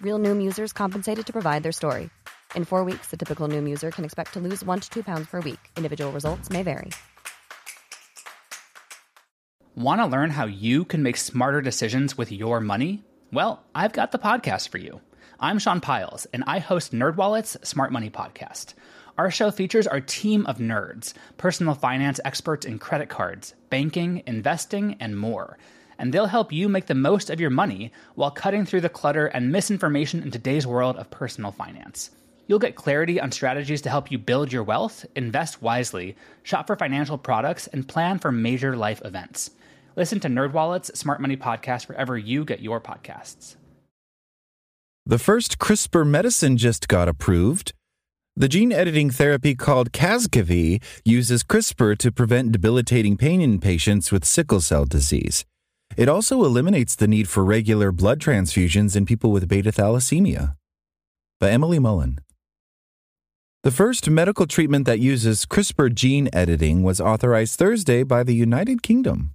Real Noom users compensated to provide their story. In four weeks, the typical Noom user can expect to lose one to two pounds per week. Individual results may vary. Want to learn how you can make smarter decisions with your money? Well, I've got the podcast for you. I'm Sean Pyles, and I host NerdWallet's Smart Money Podcast. Our show features our team of nerds, personal finance experts in credit cards, banking, investing, and more. And they'll help you make the most of your money while cutting through the clutter and misinformation in today's world of personal finance. You'll get clarity on strategies to help you build your wealth, invest wisely, shop for financial products, and plan for major life events. Listen to NerdWallet's Smart Money Podcast wherever you get your podcasts. The first CRISPR medicine just got approved. The gene editing therapy called Casgevy uses CRISPR to prevent debilitating pain in patients with sickle cell disease. It also eliminates the need for regular blood transfusions in people with beta thalassemia. By Emily Mullin. The first medical treatment that uses CRISPR gene editing was authorized Thursday by the United Kingdom.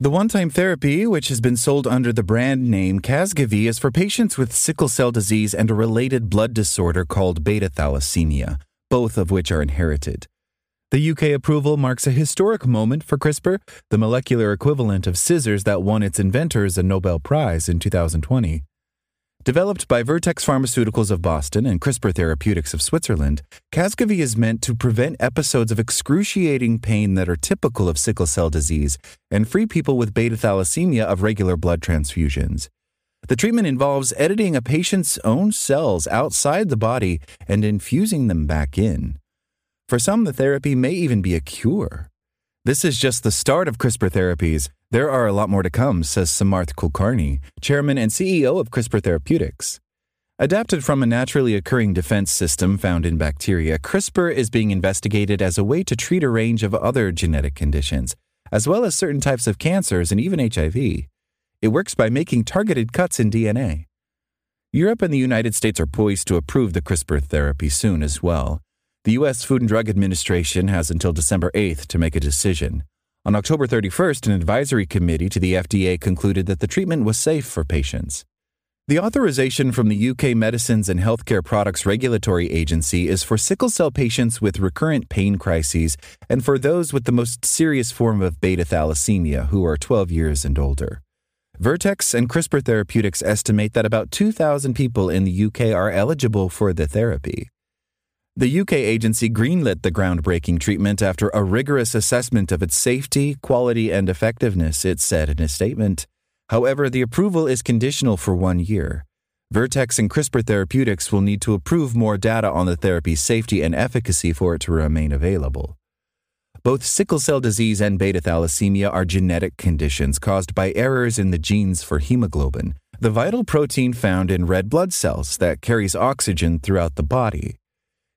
The one time therapy, which has been sold under the brand name Casgevy, is for patients with sickle cell disease and a related blood disorder called beta thalassemia, both of which are inherited. The UK approval marks a historic moment for CRISPR, the molecular equivalent of scissors that won its inventors a Nobel Prize in 2020. Developed by Vertex Pharmaceuticals of Boston and CRISPR Therapeutics of Switzerland, Casgevy is meant to prevent episodes of excruciating pain that are typical of sickle cell disease and free people with beta thalassemia of regular blood transfusions. The treatment involves editing a patient's own cells outside the body and infusing them back in. For some, the therapy may even be a cure. This is just the start of CRISPR therapies. There are a lot more to come, says Samarth Kulkarni, chairman and CEO of CRISPR Therapeutics. Adapted from a naturally occurring defense system found in bacteria, CRISPR is being investigated as a way to treat a range of other genetic conditions, as well as certain types of cancers and even HIV. It works by making targeted cuts in DNA. Europe and the United States are poised to approve the CRISPR therapy soon as well. The U.S. Food and Drug Administration has until December 8th to make a decision. On October 31st, an advisory committee to the FDA concluded that the treatment was safe for patients. The authorization from the UK Medicines and Healthcare Products Regulatory Agency is for sickle cell patients with recurrent pain crises and for those with the most serious form of beta thalassemia who are 12 years and older. Vertex and CRISPR Therapeutics estimate that about 2,000 people in the UK are eligible for the therapy. The UK agency greenlit the groundbreaking treatment after a rigorous assessment of its safety, quality, and effectiveness, it said in a statement. However, the approval is conditional for one year. Vertex and CRISPR Therapeutics will need to approve more data on the therapy's safety and efficacy for it to remain available. Both sickle cell disease and beta thalassemia are genetic conditions caused by errors in the genes for hemoglobin, the vital protein found in red blood cells that carries oxygen throughout the body.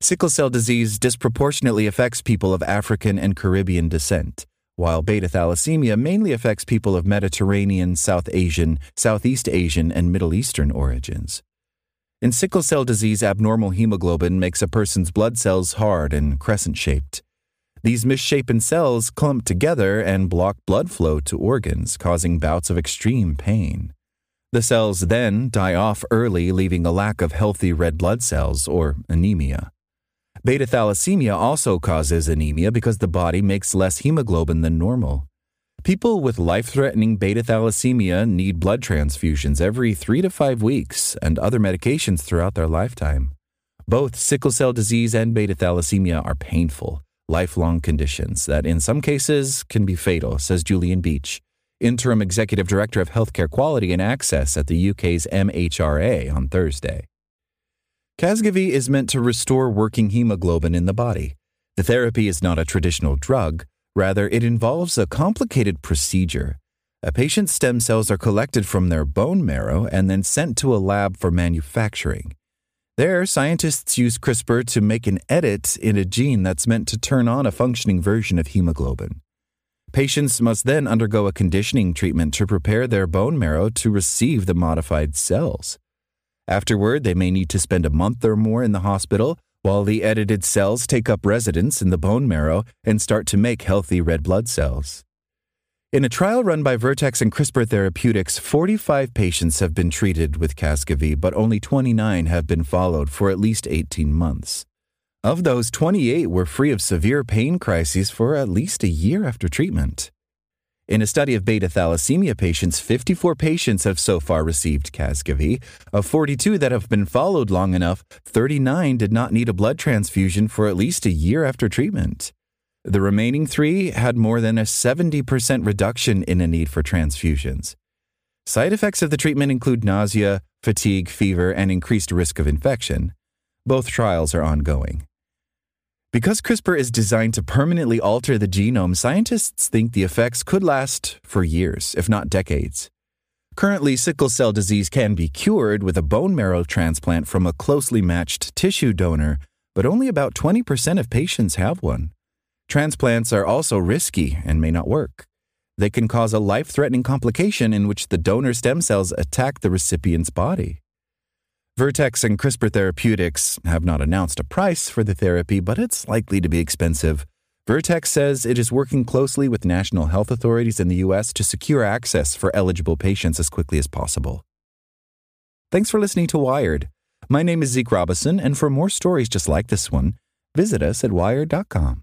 Sickle cell disease disproportionately affects people of African and Caribbean descent, while beta thalassemia mainly affects people of Mediterranean, South Asian, Southeast Asian, and Middle Eastern origins. In sickle cell disease, abnormal hemoglobin makes a person's blood cells hard and crescent shaped. These misshapen cells clump together and block blood flow to organs, causing bouts of extreme pain. The cells then die off early, leaving a lack of healthy red blood cells, or anemia. Beta thalassemia also causes anemia because the body makes less hemoglobin than normal. People with life threatening beta thalassemia need blood transfusions every three to five weeks and other medications throughout their lifetime. Both sickle cell disease and beta thalassemia are painful, lifelong conditions that in some cases can be fatal, says Julian Beach, Interim Executive Director of Healthcare Quality and Access at the UK's MHRA on Thursday. Casgevy is meant to restore working hemoglobin in the body. The therapy is not a traditional drug, rather, it involves a complicated procedure. A patient's stem cells are collected from their bone marrow and then sent to a lab for manufacturing. There, scientists use CRISPR to make an edit in a gene that's meant to turn on a functioning version of hemoglobin. Patients must then undergo a conditioning treatment to prepare their bone marrow to receive the modified cells. Afterward, they may need to spend a month or more in the hospital while the edited cells take up residence in the bone marrow and start to make healthy red blood cells. In a trial run by Vertex and CRISPR Therapeutics, 45 patients have been treated with Casgevy, but only 29 have been followed for at least 18 months. Of those, 28 were free of severe pain crises for at least a year after treatment. In a study of beta thalassemia patients, 54 patients have so far received Casgevy. Of 42 that have been followed long enough, 39 did not need a blood transfusion for at least a year after treatment. The remaining three had more than a 70% reduction in a need for transfusions. Side effects of the treatment include nausea, fatigue, fever, and increased risk of infection. Both trials are ongoing. Because CRISPR is designed to permanently alter the genome, scientists think the effects could last for years, if not decades. Currently, sickle cell disease can be cured with a bone marrow transplant from a closely matched tissue donor, but only about 20% of patients have one. Transplants are also risky and may not work. They can cause a life threatening complication in which the donor stem cells attack the recipient's body. Vertex and CRISPR Therapeutics have not announced a price for the therapy, but it's likely to be expensive. Vertex says it is working closely with national health authorities in the U.S. to secure access for eligible patients as quickly as possible. Thanks for listening to Wired. My name is Zeke Robison, and for more stories just like this one, visit us at wired.com.